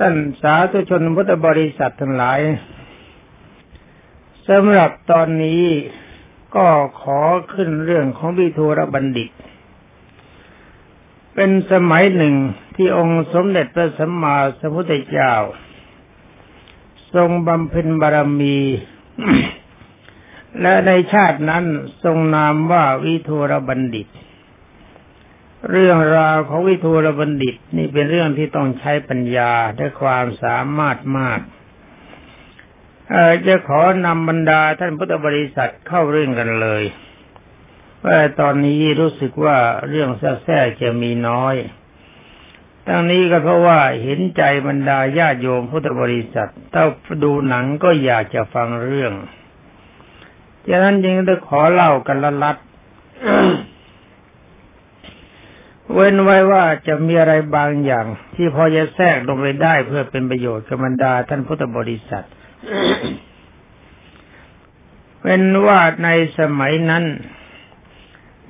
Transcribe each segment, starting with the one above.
ท่านสาธุชนพุทธบริษัททั้งหลายสำหรับตอนนี้ก็ขอขึ้นเรื่องของวิทูรบัณฑิต เป็นสมัยหนึ่งที่องค์สมเด็จพระสัมมาสัมพุทธเจ้า ทรงบำเพ็ญบารมี และในชาตินั้นทรงนามว่าวิทูรบัณฑิต เรื่องราวของวิทูรบัณฑิตนี่เป็นเรื่องที่ต้องใช้ปัญญาและความสามารถมากจะขอนำบรรดาท่านพุทธบริษัทเข้าเรื่องกันเลยว่าตอนนี้รู้สึกว่าเรื่องแท้จะมีน้อยทั้งนี้ก็เพราะว่าเห็นใจบรรดาญาโยมพุทธบริษัทถ้าดูหนังก็อยากจะฟังเรื่องฉะนั้นจึงจะขอเล่ากันละลัด เว้นไว้ว่าจะมีอะไรบางอย่าง ที่พอจะแทรกลงไปได้เพื่อเป็นประโยชน์กับบรรดาท่านพุทธบริษัท เป็นว่าในสมัยนั้น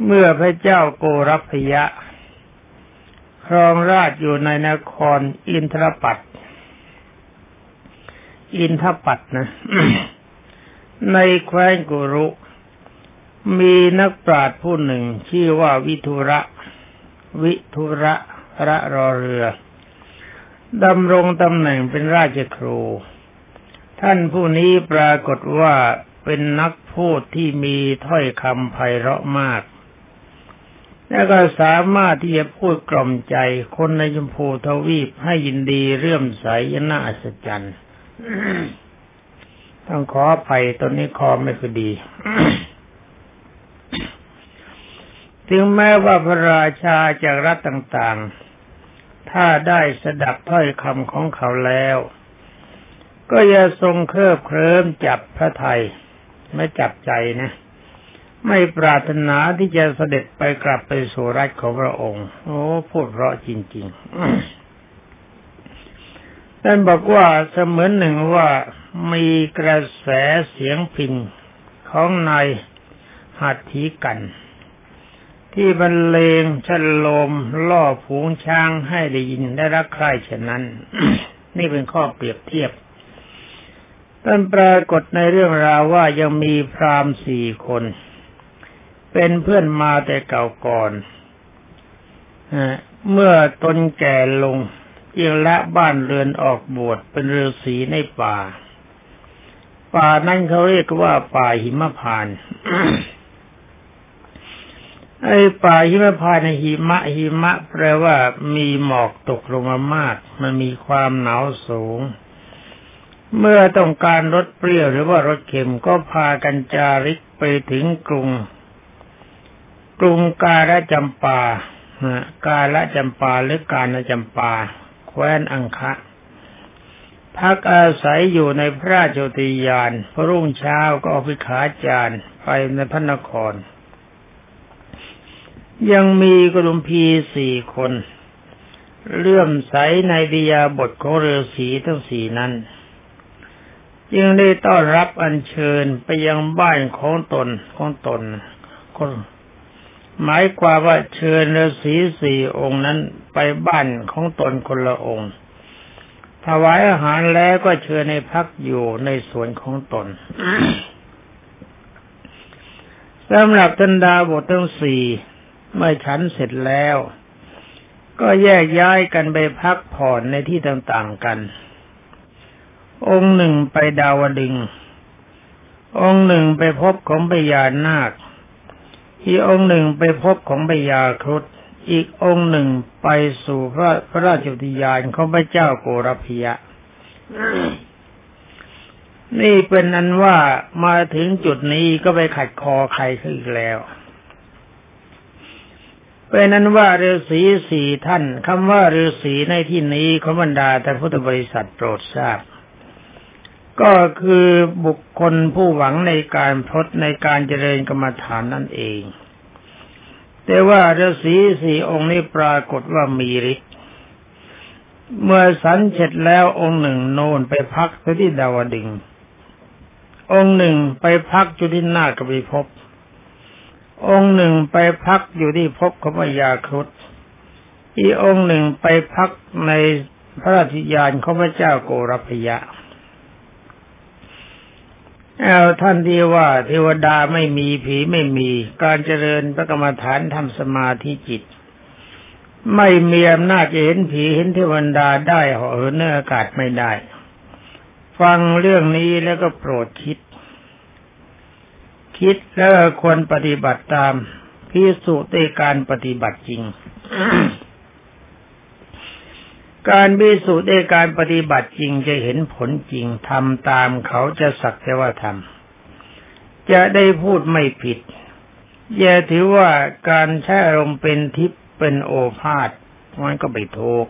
เมื่อพระเจ้าโกรพยะ ครองราชอยู่ในนครอินทรปัตอินทปัตนะ ในแคว้นกุรุ มีนักปราชญ์ผู้หนึ่งชื่อว่าวิทุระ วิทุระระรอเรือดำรงตำแหน่งเป็นราชครู ท่านผู้นี้ปรากฏว่าเป็นนักพูดที่มีถ้อยคำไพเราะมาก แล้วก็สามารถที่จะพูดกล่อมใจคนในชมพูทวีปให้ยินดีเรื่มใสยน่าอัศจรรย์ต้องขออภัยตอนนี้คอไม่ค่อยดี ถึงแม้ว่าพระราชาจากรัฐต่างๆ ถ้าได้สดับถ้อยคำของเขาแล้ว ก็อย่าทรงเคลิบเคลิ้มจับพระไทย ไม่จับใจนะ ไม่ปรารถนาที่จะเสด็จไปกลับไปสู่รัฐของพระองค์ โอ้พูดเพราะจริงๆท่านบอกว่าเสมือนหนึ่งว่ามีกระแสเสียงพินของนายหัตถีกัน ที่บรรเลงชันลมล่อผูงช้างให้ได้ยินได้รักใคร่เช่นนั้น นี่เป็นข้อเปรียบเทียบต้นปรากฏในเรื่องราวว่ายังมีพราหมณ์สี่คน เป็นเพื่อนมาแต่เก่าก่อนเมื่อตนแก่ลงยังละบ้านเรือนออกบวชเป็นฤาษีในป่า ป่านั้นเขาเรียกว่าป่าหิมพาน ไอ้ป่าหิมพานในหิมะหิมะ แปลว่ามีหมอกตกลงมามาก มันมีความหนาวสูง เมื่อต้องการรสเปรี้ยวหรือว่ารสเค็มก็พากันจาริกไปถึงกรุง กรุงกาละจำปา กาละจำปาหรือกาลจำปา แคว้นอังคะ พักอาศัยอยู่ในพระราชติยานพรุ่งเช้าก็ออกไปขาจารไปในพระนคร ยังมีกลุ่มพีสี่คนเลื่อมใสในดิยาบทของฤาษีทั้งสี่นั้น จึงได้ต้อนรับอัญเชิญไปยังบ้านของตนของตนคนหมายความว่าเชิญฤาษีสี่องค์นั้นไปบ้านของตนคนละองค์ถวายอาหารแล้วก็เชิญในพักอยู่ในสวนของตนสำหรับทันดาบททั้งสี่ เมื่อฉันเสร็จแล้ว ก็แยกย้ายกันไปพักผ่อนในที่ต่างๆกัน องค์หนึ่งไปดาวดึง องค์หนึ่งไปพบของพญานาค อีกองค์หนึ่งไปพบของพญาครุฑอีกองค์หนึ่งไปสู่พระพระราชวิญญาณของพระเจ้าโกรพยะ นี่เป็นอันว่ามาถึงจุดนี้ก็ไปขัดคอใครขึ้นอีกแล้ว เป็นนั้นว่าฤาษีสี่ท่านคำว่าฤาษีในที่นี้ขบรรดาแต่พุทธบริษัทโปรดทราบ ก็คือบุคคลผู้หวังในการพรตในการเจริญกรรมฐานนั่นเอง แต่ว่าฤาษีสี่องค์นี้ปรากฏว่ามีฤทธิ์เมื่อสันเสร็จแล้วองค์หนึ่งโนนไปพักที่ดาวดึง องค์หนึ่งไปพักจุดินนาคบิภพ องค์หนึ่งไปพักอยู่ที่พบของพญาครุฑอีองค์หนึ่งไปพักในพระราชยานของพระเจ้าโกรพยะเอาท่านที่ว่าเทวดาไม่มีผีไม่มี การเจริญพระกรรมฐานทำสมาธิจิต ไม่มีอำนาจจะเห็นผีเห็นเทวดาได้เหาะเหินในอากาศไม่ได้ ฟังเรื่องนี้แล้วก็โปรดคิด คิดแล้วควรปฏิบัติตามพิสูจน์ในการปฏิบัติจริง การพิสูจน์ในการปฏิบัติจริงจะเห็นผลจริงทำตามเขาจะสักแต่ว่าทำจะได้พูดไม่ผิด อย่าถือว่าการใช้อารมณ์เป็นทิพย์เป็นโอภาษมันก็ไปถูก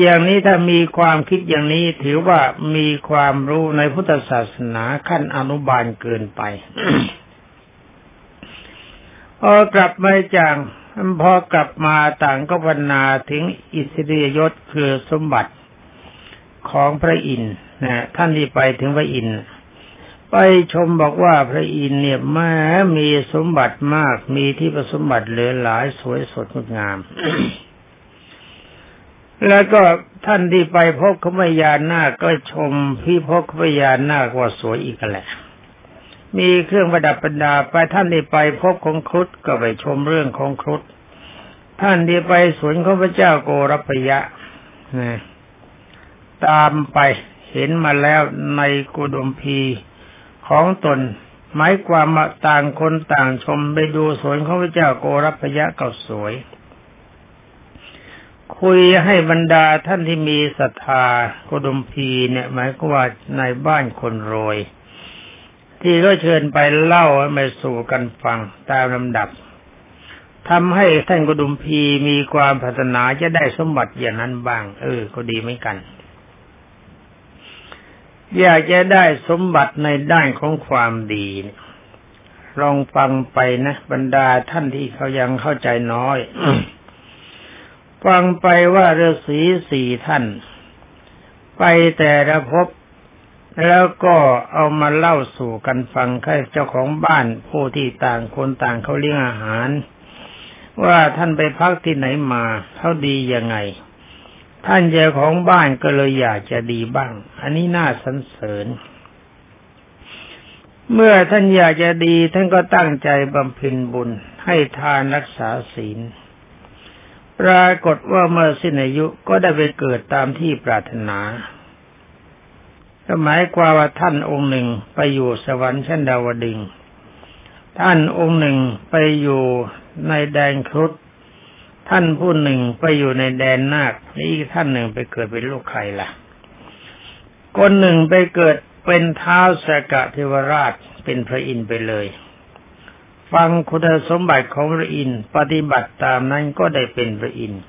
อย่างนี้ถ้ามีความคิดอย่างนี้ถือว่ามีความรู้ในพุทธศาสนาขั้นอนุบาลเกินไปพอกลับมาจากพอกลับมาต่างก็พรรณนาถึงอิสริยยศคือสมบัติของพระอินทร์นะท่านที่ไปถึงพระอินทร์ไปชมบอกว่าพระอินทร์เนี่ยแม้มีสมบัติมากมีที่ประสมบัติเหลือหลายสวยสดงดงาม แล้วก็ท่านที่ไปพบขมยานาก็ชมพี่พบขมยานาว่าสวยอีกแหละ มีเครื่องประดับประดาไปท่านที่ไปพบของครุฑก็ไปชมเรื่องของครุฑท่านที่ไปสวนของพระเจ้าโกรพยะนะตามไปเห็นมาแล้วในกุดมพีของตนหมายความว่าต่างคนต่างชมไปดูสวนของพระเจ้าโกรพยะก็สวย คุยให้บรรดาท่านที่มีศรัทธากุดมพีเนี่ยหมายความว่าในบ้านคนรวย ที่ก็เชิญไปเล่าให้มาสู่กันฟังตามลำดับทำให้ท่านกุดุมพีมีความพัฒนาจะได้สมบัติอย่างนั้นบ้าง เออ ก็ดีเหมือนกัน อยากจะได้สมบัติในด้านของความดีลองฟังไปนะ บรรดาท่านที่เขายังเข้าใจน้อย ฟังไปว่าฤาษีสี่ท่าน ไปแต่ละพบ แล้วก็เอามาเล่าสู่กันฟังให้เจ้าของบ้านผู้ที่ต่างคนต่างเขาเลี้ยงอาหาร ว่าท่านไปพักที่ไหนมาเขาดียังไง ท่านเจ้าของบ้านก็เลยอยากจะดีบ้าง อันนี้น่าสรรเสริญเมื่อท่านอยากจะดีท่านก็ตั้งใจบำเพ็ญบุญให้ทานรักษาศีล ปรากฏว่าเมื่อสิ้นอายุก็ได้ไปเกิดตามที่ปรารถนาก็หมายความว่าท่านองค์หนึ่งไปอยู่สวรรค์ชั้นดาวดึง ท่านองค์หนึ่งไปอยู่ในแดนครุฑท่านผู้หนึ่งไปอยู่ในแดนนาคนี่อีกท่านหนึ่งไปเกิดเป็นลูกใครล่ะ คนหนึ่งไปเกิดเป็นเท้าสกะเทวราชเป็นพระอินทร์ไปเลย ฟังคุณสมบัติของพระอินทร์ปฏิบัติตามนั้นก็ได้เป็นพระอินทร์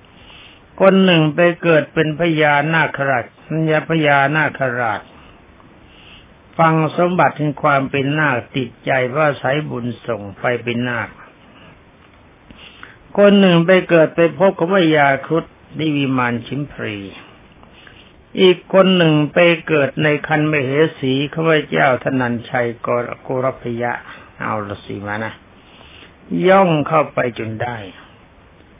คนหนึ่งไปเกิดเป็นพญานาคราชนัญพญานาคราช ฟังสมบัติถึงความเป็นนาคติดใจว่าสายบุญส่งไปเป็นนาค คนหนึ่งไปเกิดไปพบกับยาครุฑดิวิมานชิมพรี อีกคนหนึ่งไปเกิดในคันมเหสีข้าพเจ้าธนัญชัยกรกรพยะ เอาละสิมานะ ย่องเข้าไปจนได้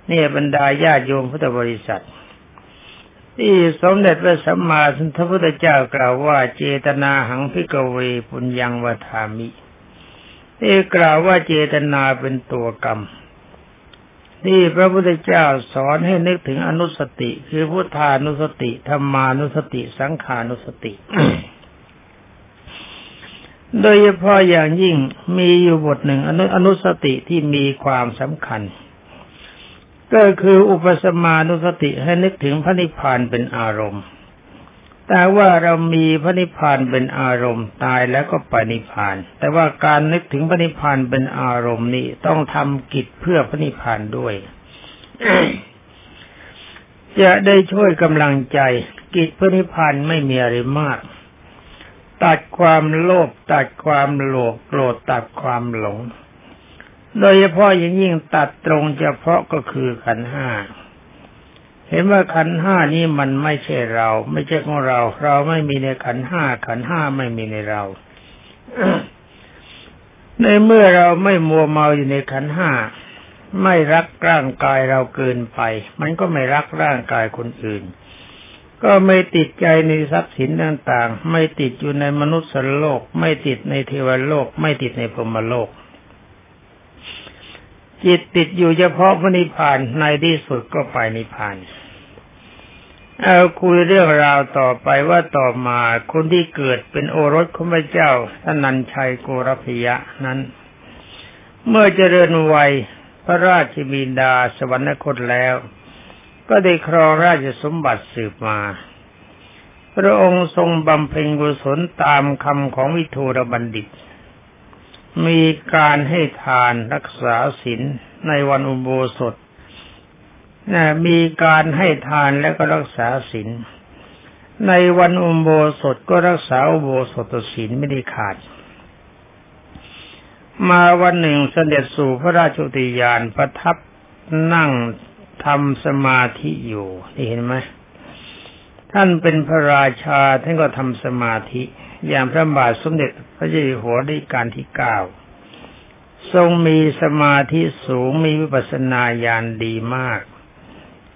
นี่บรรดาญาโยมพุทธบริษัท ที่สมเด็จพระสัมมาสัมพุทธเจ้ากล่าวว่าเจตนาหังพิกเวปุญญังวัฏามิที่กล่าวว่าเจตนาเป็นตัวกรรมที่พระพุทธเจ้าสอนให้นึกถึงอนุสติ คือพุทธานุสติธรรมานุสติ สังขานุสติ โดยเฉพาะอย่างยิ่งมีอยู่บทหนึ่งอนุสติที่มีความสำคัญ ก็คืออุปสมานุสติให้นึกถึงพระนิพพานเป็นอารมณ์ แต่ว่าเรามีพระนิพพานเป็นอารมณ์ตายแล้วก็ไปนิพพาน แต่ว่าการนึกถึงพระนิพพานเป็นอารมณ์นี้ต้องทำกิจเพื่อพระนิพพานด้วย จะได้ช่วยกำลังใจ กิจพระนิพพานไม่มีอะไรมาก ตัดความโลภตัดความโลภโกรธตัดความหลง โดยเฉพาะอย่างยิ่งตัดตรงเฉพาะก็คือขันห้าเห็นว่าขันห้านี้มันไม่ใช่เรา ไม่ใช่ของเรา เราไม่มีในขันห้าขันห้าไม่มีในเราในเมื่อเราไม่มัวเมาอยู่ในขันห้าไม่รักร่างกายเราเกินไป มันก็ไม่รักร่างกายคนอื่น ก็ไม่ติดใจในทรัพย์สินต่างๆ ไม่ติดอยู่ในมนุษย์โลก ไม่ติดในเทวโลก ไม่ติดในพรหมโลก จิตติดอยู่เฉพาะพระนิพพานในที่สุดก็ไปนิพพานเอาคุยเรื่องราวต่อไปว่าต่อมาคนที่เกิดเป็นโอรสของพระเจ้าท่านนันชัยโกรพยะนั้น เมื่อเจริญวัยพระราชบิดาสวรรคตแล้ว ก็ได้ครองราชสมบัติสืบมา พระองค์ทรงบำเพ็ญกุศลตามคำของวิทูรบัณฑิต มีการให้ทานรักษาศีลในวันอุโบสถนะมีการให้ทานและก็รักษาศีล ในวันอุโบสถก็รักษาอุโบสถศีลไม่ได้ขาด มาวันหนึ่งเสด็จสู่พระราชอุทยานประทับนั่ง ทำสมาธิอยู่เห็นไหมท่านเป็นพระราชาท่านก็ทำสมาธิ อย่างพระบาทสมเด็จพระเจ้าอยู่หัวรัชกาลที่เก้าทรงมีสมาธิสูงมีวิปัสสนาญาณดีมาก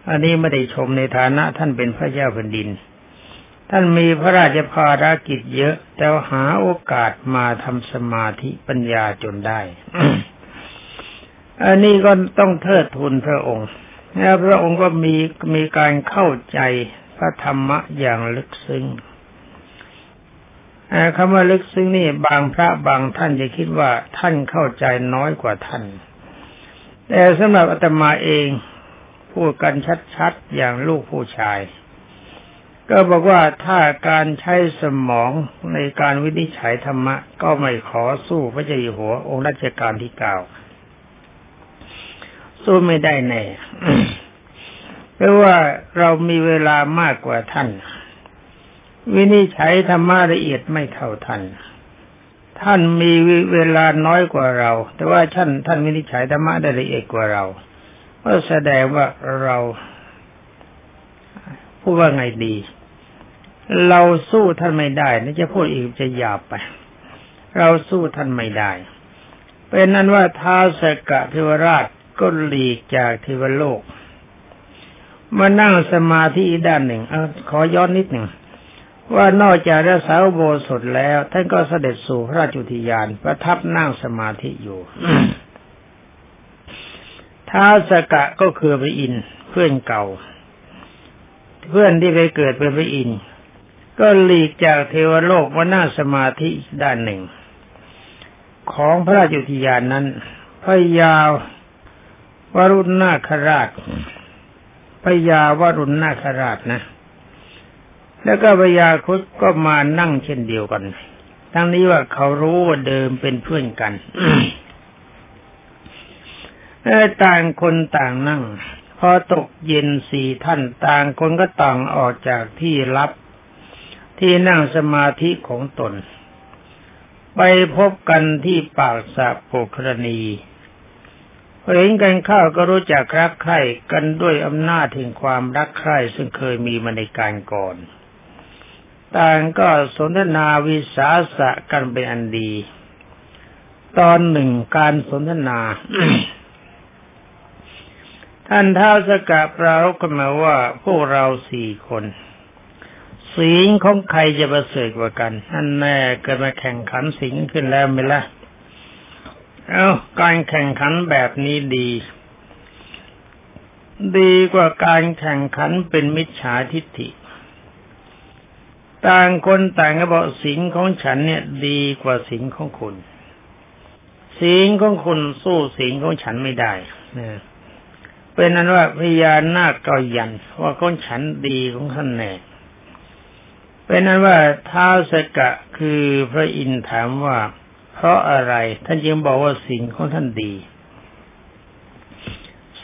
อันนี้ไม่ได้ชมในฐานะท่านเป็นพระเจ้าแผ่นดิน ท่านมีพระราชภารกิจเยอะ แต่หาโอกาสมาทำสมาธิปัญญาจนได้ อันนี้ก็ต้องเทิดทูนพระองค์ แล้วพระองค์ก็มีมีการเข้าใจพระธรรมะอย่างลึกซึ้งคำว่าลึกซึ้งนี่บางพระบางท่านจะคิดว่าท่านเข้าใจน้อยกว่าท่าน แต่สำหรับอาตมาเองพูดกันชัดๆอย่างลูกผู้ชาย ก็บอกว่าถ้าการใช้สมองในการวินิจฉัยธรรมะ ก็ไม่ขอสู้พระเจ้าอยู่หัวองค์รัชกาลที่เก้า สู้ไม่ได้แน่เพราะว่าเรามีเวลามากกว่าท่าน วินิจฉัยธรรมะละเอียดไม่เท่าท่าน ท่านมีเวลาน้อยกว่าเรา แต่ว่าท่านท่านวินิจฉัยธรรมะได้ละเอียดกว่าเราก็แสดงว่าเราพูดว่าไงดี เราสู้ท่านไม่ได้นี่จะพูดอีกจะหยาบไป เราสู้ท่านไม่ได้ เป็นนั้นว่าท้าสกะเทวราช ก็หลีกจากเทวโลก มานั่งสมาธิอีกด้านหนึ่งอขอย้อนนิดหนึ่ง ว่านอกจากรักษาโบสถแล้ว ท่านก็เสด็จสู่พระราชุทยานประทับนั่งสมาธิอยู่ท้าสกะก็คือพระอินเพื่อนเก่า เพื่อนที่ไปเกิดเป็นพระอินก็หลีกจากเทวโลกมานั่งสมาธิด้านหนึ่ง ของพระราชุทยานนั้นพระยาว วรุณนาคราชพญาวรุณนาคราชนะ แล้วก็พญาคุดก็มานั่งเช่นเดียวกัน ทั้งนี้ว่าเขารู้ว่าเดิมเป็นเพื่อนกันต่างคนต่างนั่ง พอตกเย็นสี่ท่านต่างคนก็ต่างออกจากที่รับ ที่นั่งสมาธิของตน ไปพบกันที่ปากสะโปครณี เห็นกันข้าวก็รู้จักรักใคร่กันด้วยอำนาจถึงความรักใคร่ซึ่งเคยมีมาในการก่อน ต่างก็สนทนาวิสาสะกันเป็นอันดี ตอนหนึ่งการสนทนา ท่านท้าวสกะปรารกันมาว่าพวกเราสี่คนสิงของใครจะประเสริฐกว่ากันนั่นแน่เกิดมาแข่งขันสิงขึ้นแล้วไหมล่ะ เอาการแข่งขันแบบนี้ดี ดีกว่าการแข่งขันเป็นมิจฉาทิฏฐิ ต่างคนต่างก็บอกสิงของฉันเนี่ยดีกว่าสิงของคุณสิงของคุณสู้สิงของฉันไม่ได้นะเป็นนั้นว่าพญานาคก็ยันว่าของฉันดีของท่านแน่เป็นนั้นว่าท้าวสกะคือพระอินทร์ถามว่า เพราะอะไร ท่านจึงบอกว่าสิ่งของท่านดี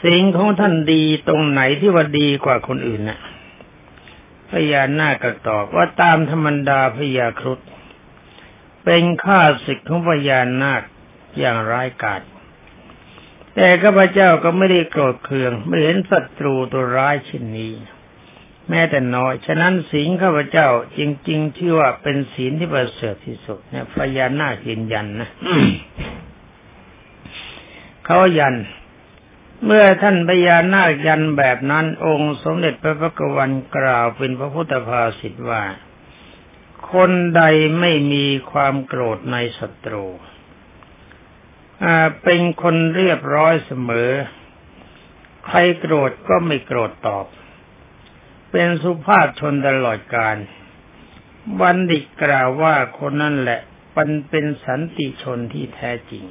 สิ่งของท่านดีตรงไหนที่ว่าดีกว่าคนอื่นน่ะพญานาคก็ตอบว่าตามธรรมดาพญาครุฑเป็นข้าศึกของพญานาคอย่างร้ายกาจแต่ข้าพเจ้าก็ไม่ได้โกรธเคืองไม่เห็นศัตรูตัวร้ายเช่นนี้ แม้แต่น้อย ฉะนั้นศีลข้าพเจ้าจริงๆชื่อว่าเป็นศีลที่ประเสริฐที่สุดเนี่ยพญานาคยืนยันนะเขายัน เมื่อท่านพญานาคยันแบบนั้น องค์สมเด็จพระพักวันกล่าวเป็นพระพุทธภาษิตว่า คนใดไม่มีความโกรธในศัตรูเป็นคนเรียบร้อยเสมอ ใครโกรธก็ไม่โกรธตอบ เป็นสุภาพชนตลอดกาลบัณฑิตกล่าวว่าคนนั่นแหละมันเป็นสันติชนที่แท้จริง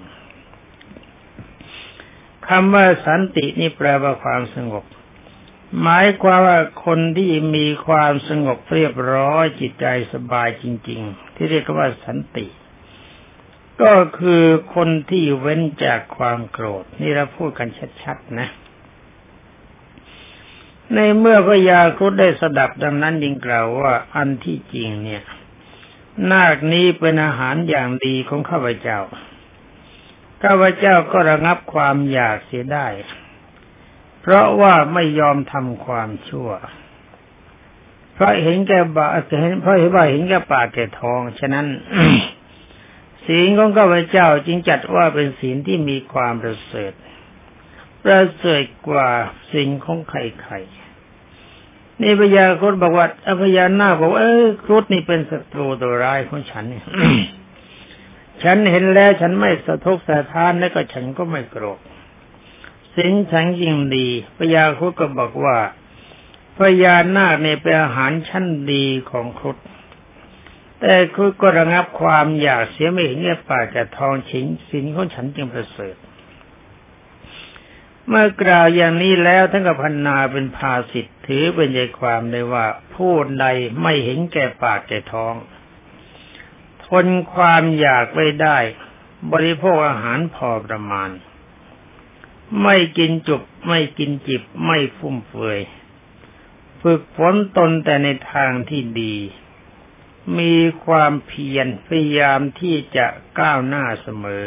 คำว่าสันตินี่แปลว่าความสงบ หมายความว่าคนที่มีความสงบเรียบร้อยจิตใจสบายจริง ๆ ที่เรียกว่าสันติ ก็คือคนที่เว้นจากความโกรธ นี่เราพูดกันชัดๆนะ ในเมื่อพระยาครุฑได้สดับดังนั้นยิงกล่าวว่าอันที่จริงเนี่ย นาคนี้เป็นอาหารอย่างดีของข้าพเจ้า ข้าพเจ้าก็ระงับความอยากเสียได้ เพราะว่าไม่ยอมทำความชั่ว เพราะเห็นแก่บาเห็นเพราะเห็นว่าเห็นแก่ปากแก่ทอง ฉะนั้นศีลของข้าพเจ้าจึงจัดว่าเป็นศีลที่มีความประเสริฐ ประเสริฐกว่าสิ่งของใครๆนี่พญาครุฑบอกว่าอพญานาคบอกเออครุฑนี่เป็นศัตรูตัวร้ายของฉันเนี่ยฉันเห็นแล้วฉันไม่สะทกสะท้านแล้วก็ฉันก็ไม่โกรธสิ่งฉันยิ่งดีพญาครุฑก็บอกว่าพญานาคเนี่ยเป็นอาหารชั้นดีของครุฑแต่ครุฑก็ระงับความอยากเสียไม่เห็นเงียบปากจะทองชิงสินของฉันจึงประเสริฐ เมื่อกล่าวอย่างนี้แล้วท่านกับพันนาเป็นภาสิทธ์ถือเป็นใจความได้ว่าผู้ใดไม่เห็นแก่ปากแก่ท้อง ทนความอยากไว้ได้ บริโภคอาหารพอประมาณ ไม่กินจุบไม่กินจิบไม่ฟุ่มเฟือยฝึกฝนตนแต่ในทางที่ดี มีความเพียรพยายามที่จะก้าวหน้าเสมอ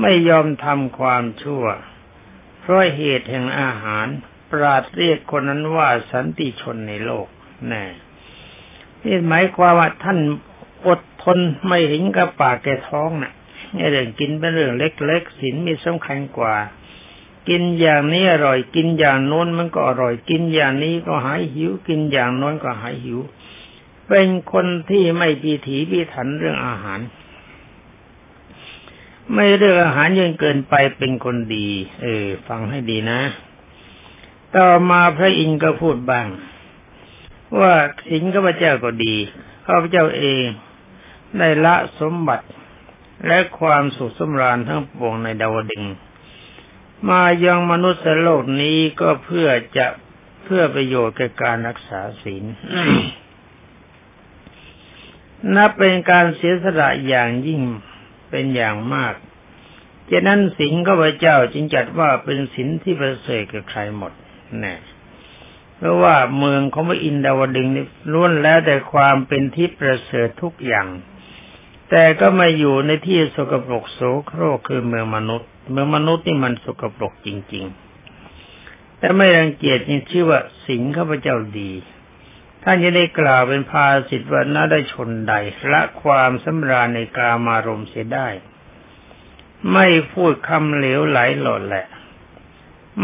ไม่ยอมทำความชั่ว เพราะเหตุแห่งอาหาร ปราดเรียกคนนั้นว่าสันติชนในโลกแน่นี่หมายความว่าท่านอดทนไม่เห็นกับปากแก่ท้องนะ่ะนี่เรื่องกินเป็นเรื่องเล็กๆศีลมีสำคัญกว่า กินอย่างนี้อร่อย กินอย่างโน้นมันก็อร่อย กินอย่างนี้ก็หายหิว กินอย่างโน้นก็หายหิว เป็นคนที่ไม่ปีถีปีถันเรื่องอาหาร ไม่เรื่องอาหารยังเกินไปเป็นคนดี เออ ฟังให้ดีนะ ต่อมาพระอินทร์ก็พูดบ้าง ว่าสิงข้าพเจ้าก็ดีข้าพเจ้าเองได้ละสมบัติและความสุขสมราญทั้งปวงในดาวดึง มายังมนุษย์โลกนี้ก็เพื่อจะเพื่อประโยชน์แก่การรักษาศีลนับเป็นการเสียสละอย่างยิ่ง เป็นอย่างมากฉะนั้นศีลข้าพเจ้าจึงจัดว่าเป็นศีลที่ประเสริฐกับใครหมดแน่เพราะว่าเมืองของพระอินดาวดึงนี่ล้วนแล้วแต่ความเป็นที่ประเสริฐทุกอย่าง แต่ก็มาอยู่ในที่สกปรกโสโครกคือเมืองมนุษย์ เมืองมนุษย์นี่มันสกปรกจริง ๆ แต่ไม่รังเกียจนี่ชื่อว่าสิงข้าพเจ้าดี ท่านจะได้กล่าวเป็นภาสิทธิ์ว่านาได้ชนใดละความสำราญในกามารมเสียได้ ไม่พูดคำเหลวไหลหลดแหละ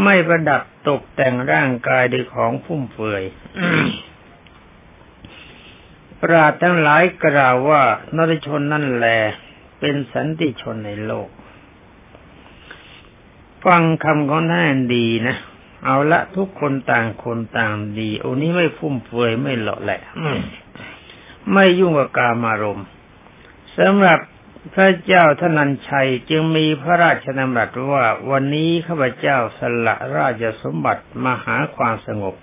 ไม่ประดับตกแต่งร่างกายด้วยของฟุ่มเฟือยปราดทั้งหลายกล่าวว่านรชนนั่นแหละเป็นสันติชนในโลก ฟังคำของท่านดีนะ เอาละทุกคนต่างคนต่างดีโอ้นี้ไม่ฟุ่มเฟือยไม่หล่อแหละไม่ยุ่งกับกามารมณ์สำหรับพระเจ้าทนันชัยจึงมีพระราชนำรัสว่าวันนี้ข้าพเจ้าสละราชสมบัติมาหาความสงบ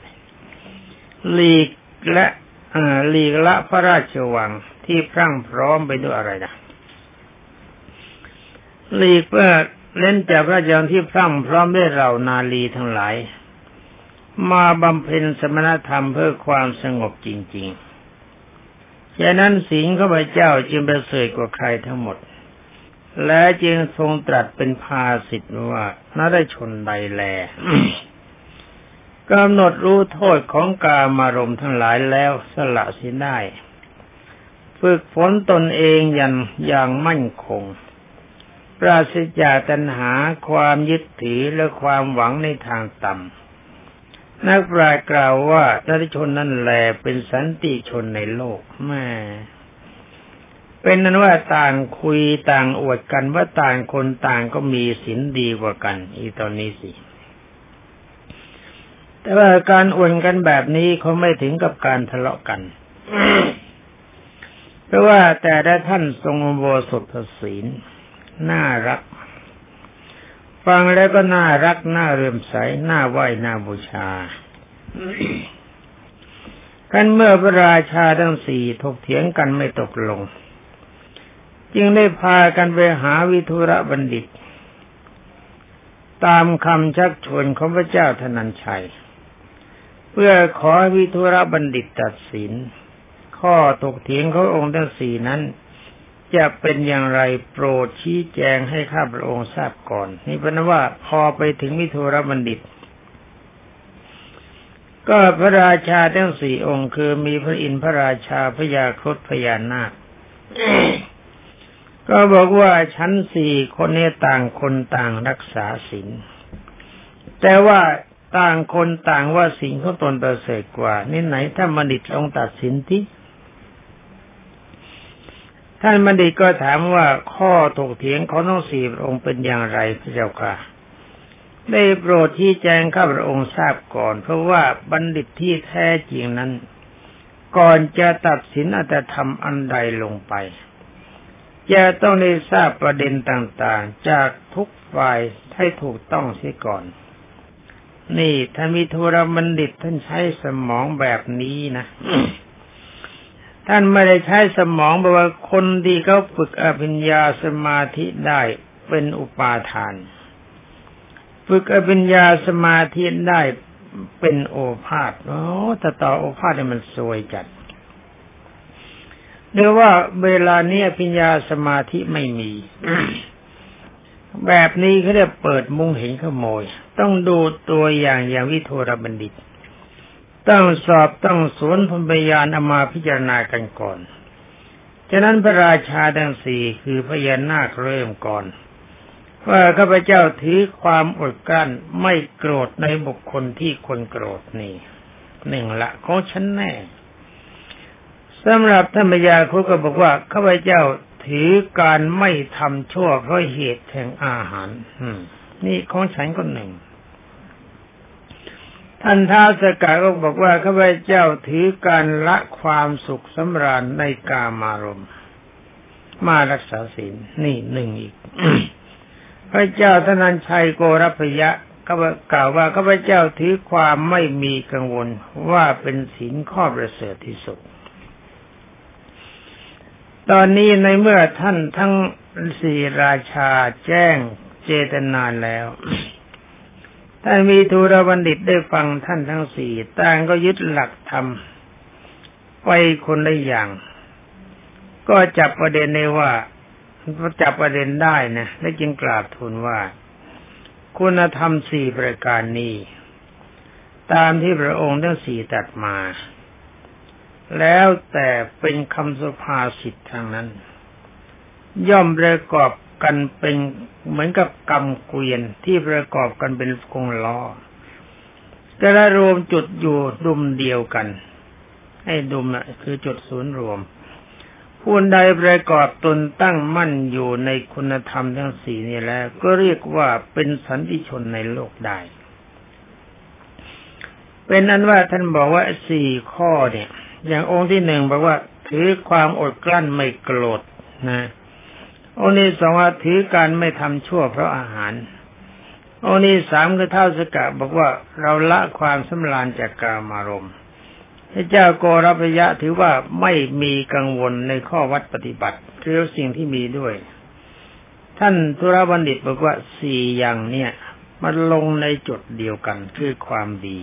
หลีกและหลีกละพระราชวังที่พรั่งพร้อมไปด้วยอะไรนะหลีกเพื่อ เล่นจากพระเจ้าที่พรั่งพร้อมด้วยเรานาลีทั้งหลาย มาบำเพ็ญสมณธรรมเพื่อความสงบจริงๆฉะนั้นสิงข้าพเจ้าจึงประเสริฐกว่าใครทั้งหมด และจึงทรงตรัสเป็นภาสิทธ์ว่าน่าได้ชนใดแลกำหนดรู้โทษของกามารมทั้งหลายแล้วสละสิได้ ฝึกฝนตนเองอย่างอย่างมั่นคง ราศจากตัณหาความยึดถือและความหวังในทางต่ำนักปราชญ์กล่าวว่าทาชนนั่นแหลเป็นสันติชนในโลกแม่เป็นนั้นว่าต่างคุยต่างอวดกันว่าต่างคนต่างก็มีศีลดีกว่ากัน อีตอนนี้สิ แต่ว่าการอวดกันแบบนี้เขาไม่ถึงกับการทะเลาะกัน เพราะว่าแต่ละท่านทรงโบสถศีล น่ารัก ฟังแล้วก็น่ารัก น่าเรื่มใส น่าไหวน่าบูชากันเมื่อพระราชาทั้งสี่ถกเถียงกันไม่ตกลง จึงได้พากันไปหาวิทุระบัณฑิต ตามคำชักชวนของพระเจ้าธนัญชัย เพื่อขอวิทุระบัณฑิตตัดสิน ข้อตกเถียงขององค์ทั้งสี่นั้น จะเป็นอย่างไรโปรดชี้แจงให้ข้าพระองค์ทราบก่อน นี่เป็นว่าพอไปถึงวิทุรบัณฑิต ก็พระราชาทั้งสี่องค์คือมีพระอินทร์พระราชาพระยาครุฑพญานาคก็บอกว่าชั้นสี่คนนี้ต่างคนต่างรักษาศีลแต่ว่าต่างคนต่างว่าสิ่งของตนประเสริฐกว่า นี่ไหนถ้ามัณฑิตลองตัดสินที่ ท่านมัณฑิตก็ถามว่าข้อถกเถียงของน้องสี่พระองค์เป็นอย่างไรพระเจ้าค่ะ ได้โปรดที่แจ้งข้าพระองค์ทราบก่อน เพราะว่าบัณฑิตที่แท้จริงนั้น ก่อนจะตัดสินอัตธรรมอันใดลงไป จะต้องได้ทราบประเด็นต่างๆ จากทุกฝ่ายให้ถูกต้องเสียก่อน นี่ถ้ามีโทรบัณฑิตท่านใช้สมองแบบนี้นะ ท่านไม่ได้ใช้สมองแบบว่าคนที่เขาฝึกอภิญญาสมาธิได้เป็นอุปาทาน ฝึกอภิญญาสมาธิได้เป็นโอภาษโอ้แต่ต่อโอภาษเนี่ยมันสวยจัดหรือว่าเวลานี้ปัญญาสมาธิไม่มี แบบนี้เขาเรียกเปิดมุงเห็นขโมย ต้องดูตัวอย่างอย่างวิโทรบัณฑิต ต้องสอบต้องสวนพยายานเอามาพิจารณากันก่อน ฉะนั้นพระราชาดังสี่คือพญานาคเริ่มก่อน ว่าข้าพเจ้าถือความอดกลั้นไม่โกรธในบุคคลที่คนโกรธนี่หนึ่งละของฉันแน่สำหรับท่านพญาคุก็บอกว่าข้าพเจ้าถือการไม่ทำชั่วเพราะเหตุแห่งอาหารนี่ของฉันคนหนึ่ง ท่านท้าสกายก็บอกว่าข้าพเจ้าถือการละความสุขสำราญในกามารมมารักษาศีลนี่หนึ่งอีก พระเจ้าธนัญชัยโกรพยะก็กล่าวว่าข้าพเจ้าถือความไม่มีกังวลว่าเป็นศีลข้อประเสริฐที่สุด ตอนนี้ในเมื่อท่านทั้งสี่ราชาแจ้งเจตนานแล้ว ท่านมีทูรบัณฑิตได้ฟังท่านทั้งสี่ต่างก็ยึดหลักธรรมไปคนละอย่าง ก็จับประเด็นในว่าจับประเด็นได้นะและจึงกราบทูลว่า คุณธรรมสี่ประการนี้ ตามที่พระองค์ทั้งสี่ตัดมา แล้วแต่เป็นคำสุภาษิตทางนั้น ย่อมประกอบ กันเป็นเหมือนกับกำเกวียนที่ประกอบกันเป็นกงล้อแต่ละรวมจุดอยู่ดุมเดียวกัน ให้ดุมนะคือจุดศูนย์รวม ผู้ใดประกอบตนตั้งมั่นอยู่ในคุณธรรมทั้งสี่นี้แล้ว ก็เรียกว่าเป็นสันติชนในโลกได้ เป็นนั้นว่าท่านบอกว่าสี่ข้อเนี่ย อย่างองค์ที่หนึ่งบอกว่า ถือความอดกลั้นไม่โกรธนะ องค์ที่สองว่าถือการไม่ทำชั่วเพราะอาหาร องค์ที่สามคือเท่าสกะบอกว่าเราละความสำราญจากกามารมณ์พระเจ้าโกรพยะถือว่าไม่มีกังวลในข้อวัดปฏิบัติคือสิ่งที่มีด้วย ท่านธุรบัณฑิตบอกว่าสี่อย่างเนี่ย มันลงในจุดเดียวกันคือความดี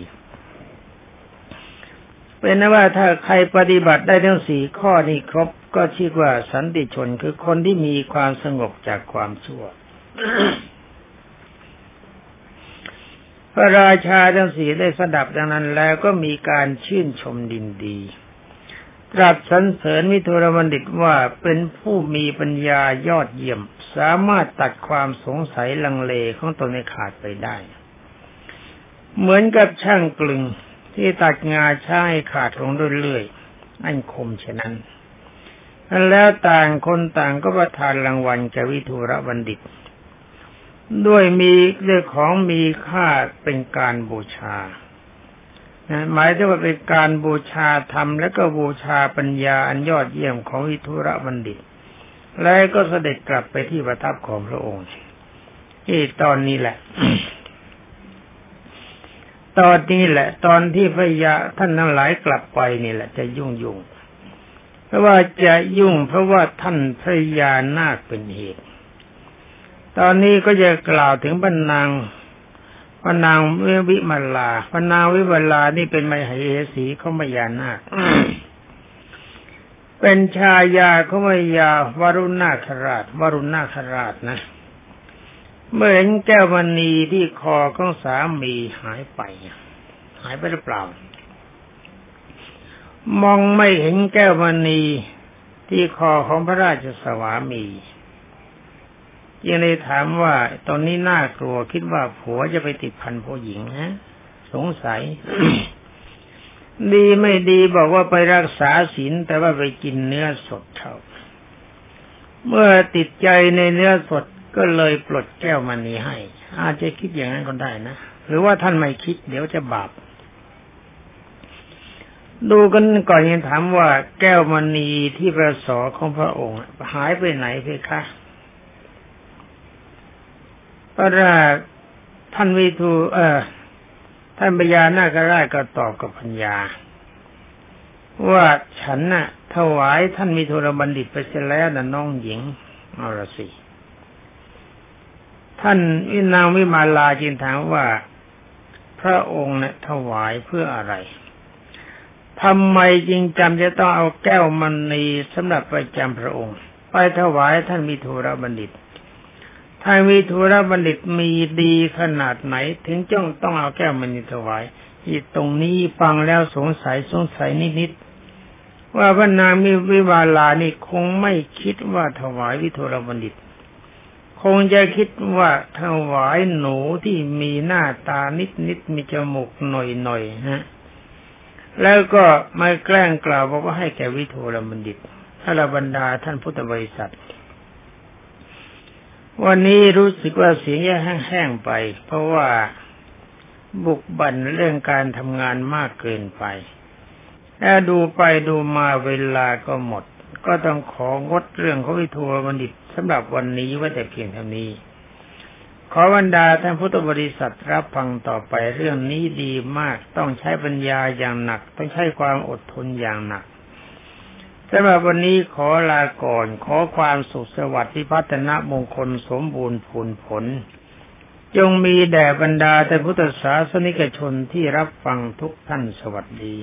เป็นนว่าถ้าใครปฏิบัติได้ทั้งสี่ข้อนี้ครบ ก็ชื่อว่าสันติชนคือคนที่มีความสงบจากความชั่ว พระราชาทั้งสี่ได้สดับดังนั้นแล้วก็มีการชื่นชมดินดีตรัสสรรเสริญวิทุรบัณฑิตว่าเป็นผู้มีปัญญายอดเยี่ยม สามารถตัดความสงสัยลังเลของตนให้ขาดไปได้ เหมือนกับช่างกลึง ที่ตัดงาช้างให้ขาดลงเรื่อยๆอันคมฉะนั้นแล้วต่างคนต่างก็ประทานรางวัลแกวิทุระบัณฑิต ด้วยมีด้วยของมีค่าเป็นการบูชาหมายถึงว่าเป็นการบูชาธรรมและก็บูชาปัญญาอันยอดเยี่ยมของวิทุระบัณฑิต และก็เสด็จกลับไปที่ประทับของพระองค์ที่ตอนนี้แหละ ตอนนี้แหละ ตอนที่พระยาท่านทั้งหลายกลับไปนี่แหละ จะยุ่งยุ่งเพราะว่าจะยุ่งเพราะว่าท่านพระยานาคเป็นเหตุ ตอนนี้ก็จะกล่าวถึงบรรนางพระนางวิมาลาพระนางวิมาลานี่เป็นมเหสีเขามายานาคเป็นชายาเขามายาวรุณนาคราช วรุณนาคราชนะ เมื่อเห็นแก้วมณีที่คอของสามีหายไป หายไปหรือเปล่า มองไม่เห็นแก้วมณีที่คอของพระราชสวามียังเลยถามว่าตอนนี้น่ากลัวคิดว่าผัวจะไปติดพันผู้หญิงฮะสงสัย ดีไม่ดีบอกว่าไปรักษาศีลแต่ว่าไปกินเนื้อสดเขาเมื่อติดใจในเนื้อสด ก็เลยปลดแก้วมันนี้ให้ อาจจะคิดอย่างนั้นก็ได้นะหรือว่าท่านไม่คิด เดี๋ยวจะบาป ดูกันก่อนยังถามว่า แก้วมณีที่ประสอของพระองค์ หายไปไหนเพคะพระราท่านวิทูเออท่านปญานาคราชก็ตอบกับพัญญา ว่าฉันน่ะ ถวายท่านมีโทรบัณฑิตไปเสียแล้วนะน้องหญิงเอาละสิ ท่านวินางวิมาลาจินถามว่า พระองค์เนี่ยถวายเพื่ออะไรทำไมจริงจำจะต้องเอาแก้วมณีสำหรับไปจำพระองค์ ไปถวายท่านมีโทรบัณฑิตถ้านมีธุระบัณฑิตมีดีขนาดไหน ถึงจ้องต้องเอาแก้วมณีถวายที่ตรงนี้ฟังแล้วสงสัยสงสัยนิดๆว่าพระนางมีวิวาลานี่คงไม่คิดว่าถวายวิโทรบัณฑิต คงจะคิดว่าถวายหนูที่มีหน้าตานิดๆมีจมูกหน่อยๆฮะ แล้วก็มาแกล้งกล่าวบอกว่าให้แก่วิโทรบัณฑิตถ้าบรรดาท่านพุทธบริษัท วันนี้รู้สึกว่าเสียงแห้งๆไป เพราะว่าบุกบั่นเรื่องการทำงานมากเกินไปแล้วดูไปดูมาเวลาก็หมด ก็ต้องของดเรื่องของวิทัวบัณฑิต สำหรับวันนี้ไว้แต่เพียงเท่านี้ ขอบรรดาท่านพุทธบริษัทรับฟังต่อไปเรื่องนี้ดีมากต้องใช้ปัญญาอย่างหนัก ต้องใช้ความอดทนอย่างหนักสำหรับวันนี้ขอลาก่อน ขอความสุขสวัสดิ์ที่พัฒนามงคลสมบูรณ์ผลผล จงมีแด่บรรดาแต่พุทธศาสนิกชนที่รับฟังทุกท่านสวัสดี